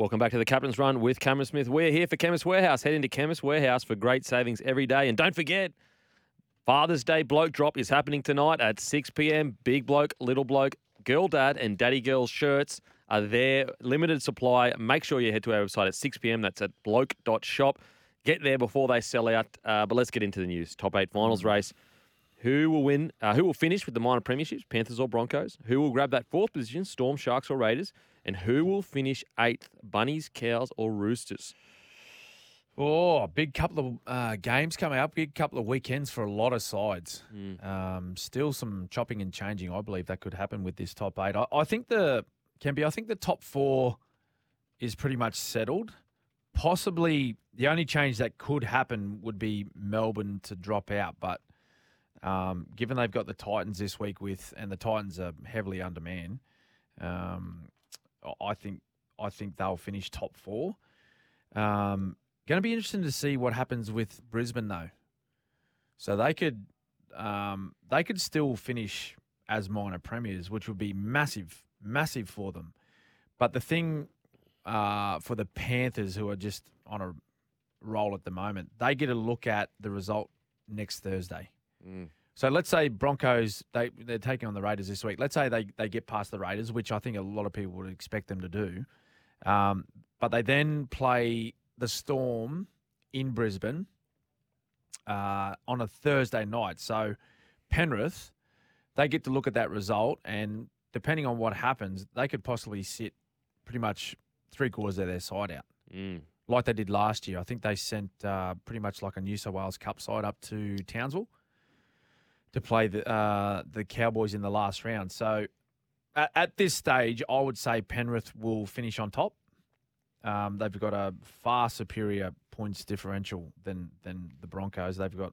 Welcome back to the Captain's Run with Cameron Smith. We're here for Chemist Warehouse. Head into Chemist Warehouse for great savings every day. And don't forget, Father's Day bloke drop is happening tonight at 6 p.m. Big bloke, little bloke, girl dad, and daddy girl shirts are there. Limited supply. Make sure you head to our website at 6 p.m. That's at bloke.shop. Get there before they sell out. Uh, but let's get into the news. Top eight finals race. Who will win? Uh, who will finish with the minor premierships? Panthers or Broncos? Who will grab that fourth position? Storm, Sharks or Raiders? And who will finish eighth? Bunnies, Cows or Roosters? Oh, big couple of uh, games coming up. Big couple of weekends for a lot of sides. Mm. Um, still some chopping and changing. I believe that could happen with this top eight. I, I think the can be. I think the top four is pretty much settled. Possibly the only change that could happen would be Melbourne to drop out, but um, given they've got the Titans this week with, and the Titans are heavily undermanned, um, I think I think they'll finish top four. Um, going to be interesting to see what happens with Brisbane though. So they could um, they could still finish as minor premiers, which would be massive, massive for them. But the thing uh, for the Panthers, who are just on a roll at the moment, they get a look at the result next Thursday. Mm. So let's say Broncos they they're taking on the Raiders this week. Let's say they they get past the Raiders, which I think a lot of people would expect them to do. Um, but they then play the Storm in Brisbane uh, on a Thursday night. So Penrith they get to look at that result, and depending on what happens, they could possibly sit pretty much three quarters of their side out Mm. like they did last year. I think they sent uh, pretty much like a New South Wales Cup side up to Townsville to play the uh, the Cowboys in the last round. So at, at this stage, I would say Penrith will finish on top. Um, they've got a far superior points differential than than the Broncos. They've got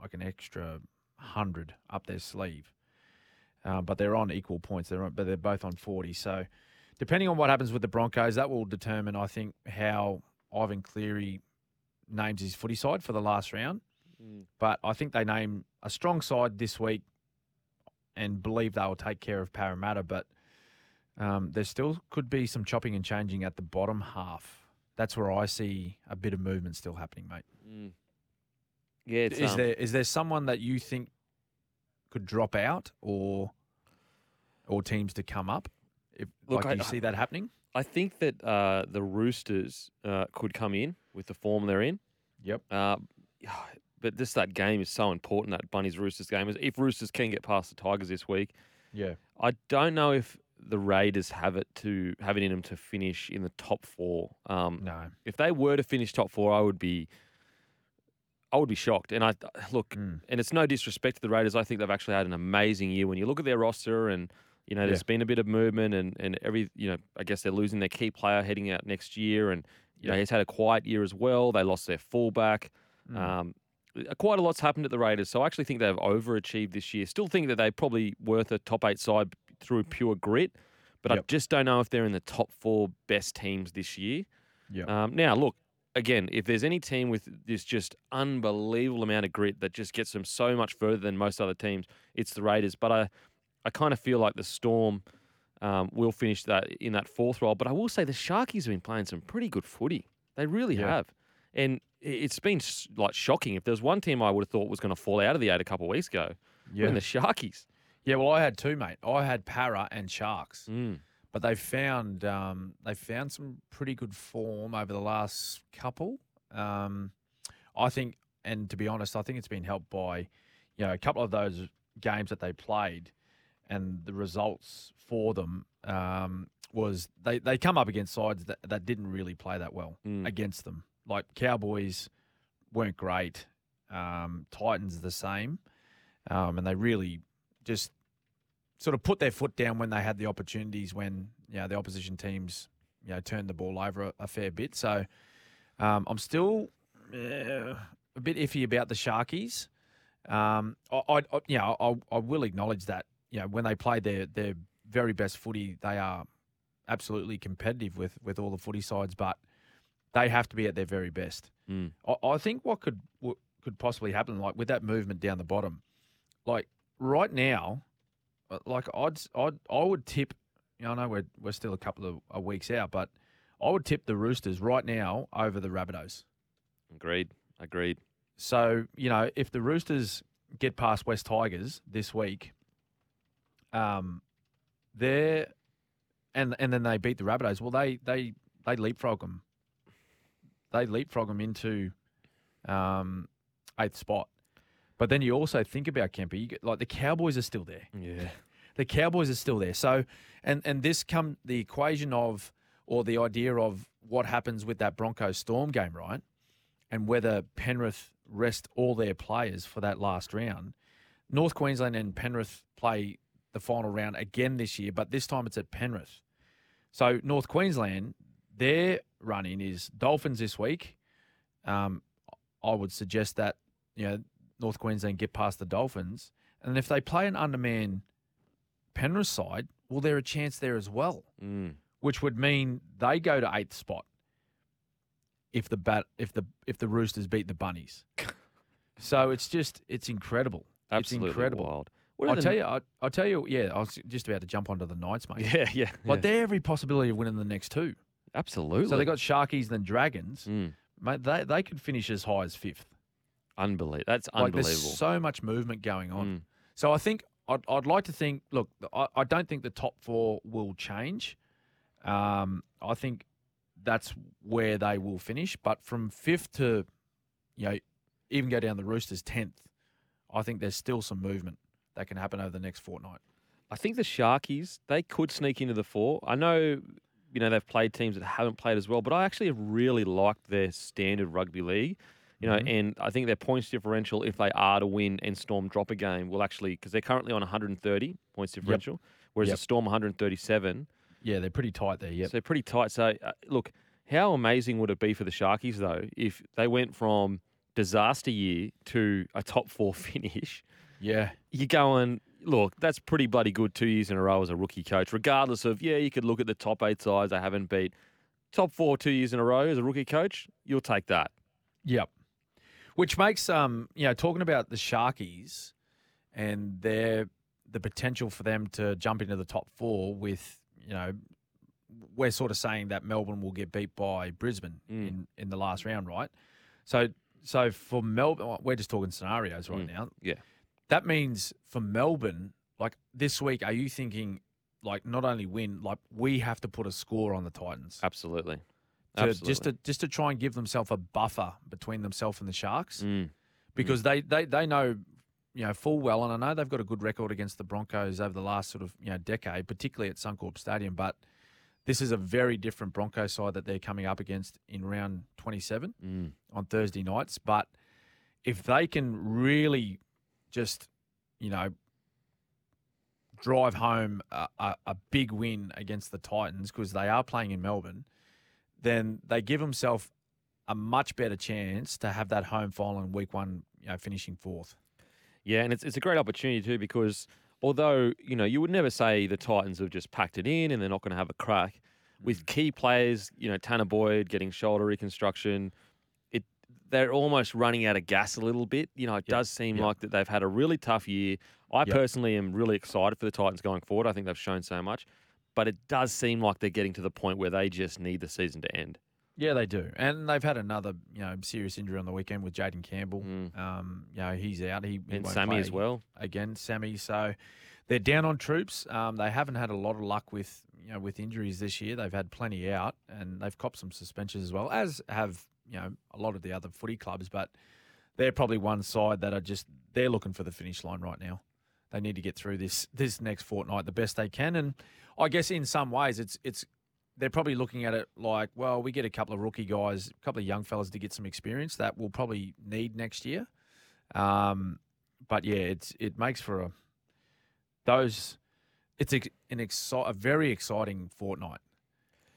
like an extra hundred up their sleeve, uh, but they're on equal points. They're on, but they're both on forty. So depending on what happens with the Broncos, that will determine, I think, how Ivan Cleary names his footy side for the last round. Mm. But I think they name a strong side this week and believe they will take care of Parramatta. But um, there still could be some chopping and changing at the bottom half. That's where I see a bit of movement still happening, mate. Mm. Yeah, it's, Is um, there is there someone that you think could drop out or or teams to come up? If, Look, like, do you see that happening? I think that uh, the Roosters uh, could come in with the form they're in. Yep. Uh, but just that game is so important. That Bunnies Roosters game is. If Roosters can get past the Tigers this week, Yeah. I don't know if the Raiders have it to have it in them to finish in the top four. Um, No. If they were to finish top four, I would be. I would be shocked. And I look, Mm. and it's no disrespect to the Raiders. I think they've actually had an amazing year. When you look at their roster, and you know, there's been a bit of movement, and and every you know, I guess they're losing their key player heading out next year, and you know, he's had a quiet year as well. They lost their fullback. Mm. Um, quite a lot's happened at the Raiders, so I actually think they've overachieved this year. Still think that they're probably worth a top eight side through pure grit, but I just don't know if they're in the top four best teams this year. Yep. Um, now, look again. If there's any team with this just unbelievable amount of grit that just gets them so much further than most other teams, it's the Raiders. But I, I kind of feel like the Storm um, will finish that in that fourth role. But I will say the Sharkies have been playing some pretty good footy. They really Yeah. have, and it's been like shocking. If there's one team I would have thought was going to fall out of the eight a couple of weeks ago, Yeah. yeah. the Sharkies. Yeah, well, I had two, mate. I had Para and Sharks, Mm. but they found um, they found some pretty good form over the last couple. Um, I think, and to be honest, I think it's been helped by you know a couple of those games that they played, and the results for them um, was they, they come up against sides that, that didn't really play that well Mm. against them. Like Cowboys weren't great, um, Titans the same, um, and they really just sort of put their foot down when they had the opportunities when you know the opposition teams you know turned the ball over a, a fair bit. So um, I'm still uh, a bit iffy about the Sharkies. Um, I, I, I you know I, I will acknowledge that you know when they play their their very best footy, they are absolutely competitive with with all the footy sides, but they have to be at their very best. Mm. I, I think what could what could possibly happen, like with that movement down the bottom, like right now, uh, like I'd I'd I would tip. You know, I know we're we're still a couple of uh, weeks out, but I would tip the Roosters right now over the Rabbitohs. Agreed. Agreed. So you know, if the Roosters get past West Tigers this week, um, they're and and then they beat the Rabbitohs. Well, they they they leapfrog them. They leapfrog them into um, eighth spot. But then you also think about Kemper. You get, like the Cowboys are still there. Yeah. The Cowboys are still there. So, and and this come the equation of or the idea of what happens with that Broncos Storm game, right? And whether Penrith rest all their players for that last round. North Queensland and Penrith play the final round again this year, but this time it's at Penrith. So North Queensland, their run in is Dolphins this week. Um, I would suggest that you know North Queensland get past the Dolphins, and if they play an underman Penrith side, well, they're a chance there as well, Mm. which would mean they go to eighth spot if the bat if the if the Roosters beat the Bunnies. so it's just it's incredible. Absolutely it's incredible. wild. What I'll the- tell you, I, I'll tell you, yeah, I was just about to jump onto the Knights, mate. Yeah, yeah. Like yeah. they're every possibility of winning the next two. Absolutely. So they got Sharkies then Dragons. Mm. Mate, they they could finish as high as fifth. Unbelievable. That's Like unbelievable. there's so much movement going on. Mm. So I think I'd, I'd like to think. Look, I, I don't think the top four will change. Um, I think that's where they will finish. But from fifth to, you know, even go down the Roosters tenth, I think there's still some movement that can happen over the next fortnight. I think the Sharkies, they could sneak into the four. I know, you know, they've played teams that haven't played as well, but I actually really liked their standard rugby league. You know, Mhm. and I think their points differential, if they are to win and Storm drop a game, will actually because they're currently on 130 points differential, whereas Yep. the Storm 137. Yeah, they're pretty tight there. Yep. So pretty tight. So uh, look, how amazing would it be for the Sharkies though if they went from disaster year to a top four finish? Yeah. You're going, look, that's pretty bloody good two years in a row as a rookie coach, regardless of, yeah, you could look at the top eight sides they haven't beat. Top four two years in a row as a rookie coach, you'll take that. Yep. Which makes um, you know, talking about the Sharkies and their the potential for them to jump into the top four with, you know, we're sort of saying that Melbourne will get beat by Brisbane Mm. in, in the last round, right? So so for Melbourne we're just talking scenarios right Mm. now. Yeah. That means for Melbourne, like this week, are you thinking like not only win, like we have to put a score on the Titans? Absolutely. to, Absolutely. just to just to try and give themselves a buffer between themselves and the Sharks Mm. because they, they they know you know full well, and I know they've got a good record against the Broncos over the last sort of you know decade, particularly at Suncorp Stadium. But this is a very different Broncos side that they're coming up against in round 27 Mm. on Thursday nights. But if they can really just you know drive home a, a, a big win against the Titans because they are playing in Melbourne, then they give themselves a much better chance to have that home final in week one, you know, finishing fourth. Yeah, and it's it's a great opportunity too because although you know you would never say the Titans have just packed it in and they're not going to have a crack Mm. with key players, you know Tanah Boyd getting shoulder reconstruction, they're almost running out of gas a little bit. You know, it Yep, does seem yep. like that they've had a really tough year. I Yep. personally am really excited for the Titans going forward. I think they've shown so much, but it does seem like they're getting to the point where they just need the season to end. Yeah, they do, and they've had another you know serious injury on the weekend with Jayden Campbell. Mm. Um, you know he's out. He, he And Sammy as well. again. Sammy, so they're down on troops. Um, they haven't had a lot of luck with you know with injuries this year. They've had plenty out, and they've copped some suspensions as well, as have you know a lot of the other footy clubs. But they're probably one side that are just they're looking for the finish line right now. They need to get through this this next fortnight the best they can, and I guess in some ways it's it's they're probably looking at it like, well, we get a couple of rookie guys, a couple of young fellas to get some experience that we'll probably need next year. Um, but yeah, it's it makes for a those. It's ex- an exci- a very exciting fortnight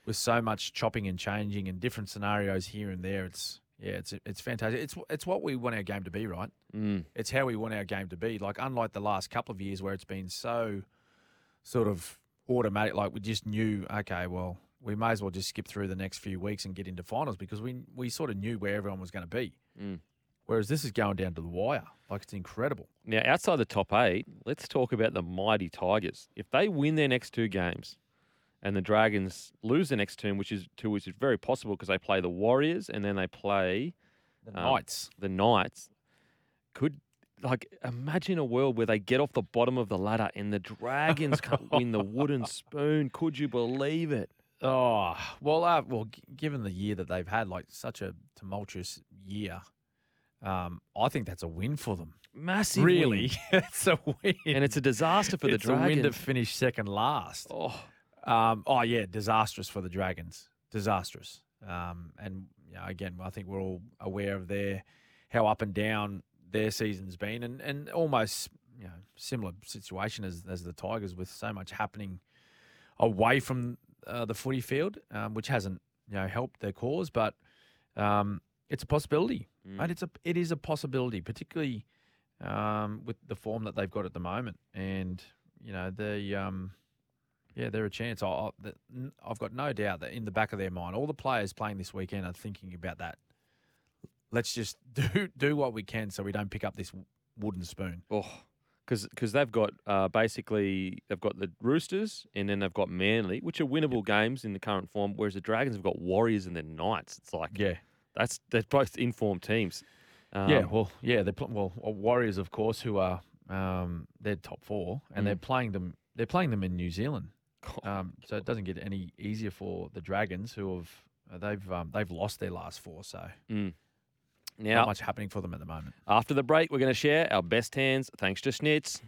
with so much chopping and changing and different scenarios here and there. It's yeah, it's it's fantastic. It's it's what we want our game to be, right? Mm. It's how we want our game to be. Like unlike the last couple of years where it's been so sort of automatic, like we just knew, okay, well, we may as well just skip through the next few weeks and get into finals because we we sort of knew where everyone was going to be. Mm. Whereas this is going down to the wire. Like it's incredible. Now, outside the top eight, let's talk about the mighty Tigers. If they win their next two games, and the Dragons lose the next two, which is two, which is very possible because they play the Warriors and then they play The Um, Knights. the Knights. Could like imagine a world where they get off the bottom of the ladder and the Dragons can't win the wooden spoon. Could you believe it? Oh well, uh, well, g- given the year that they've had, like such a tumultuous year, um, I think that's a win for them. Massive, really, it's a win, and it's a disaster for the it's a win to finish second last. Oh, Um, oh yeah, disastrous for the Dragons. Disastrous. Um, and you know, again, I think we're all aware of their how up and down their season's been, and and almost you know similar situation as as the Tigers with so much happening away from uh, the footy field, um, which hasn't you know helped their cause, but um, it's a possibility. Mm. Right? It's a it is a possibility, particularly um, with the form that they've got at the moment, and you know the um, yeah, they're a chance. I, I, that- n- I've got no doubt that in the back of their mind, all the players playing this weekend are thinking about that. Let's just do do what we can so we don't pick up this wooden spoon. oh, because they've got uh, basically they've got the Roosters and then they've got Manly, which are winnable games in the current form. Whereas the Dragons have got Warriors and then Knights. It's like Yeah, that's they're both informed teams. Um, yeah. Well, yeah. They're pl- well uh, Warriors, of course, who are um, they're top four, and they're Mm. playing them. They're playing them in New Zealand, um, so it doesn't get any easier for the Dragons, who have uh, they've um, they've lost their last four, so Mm. not much happening for them at the moment. after the break, we're going to share our best hands thanks to Schnitz.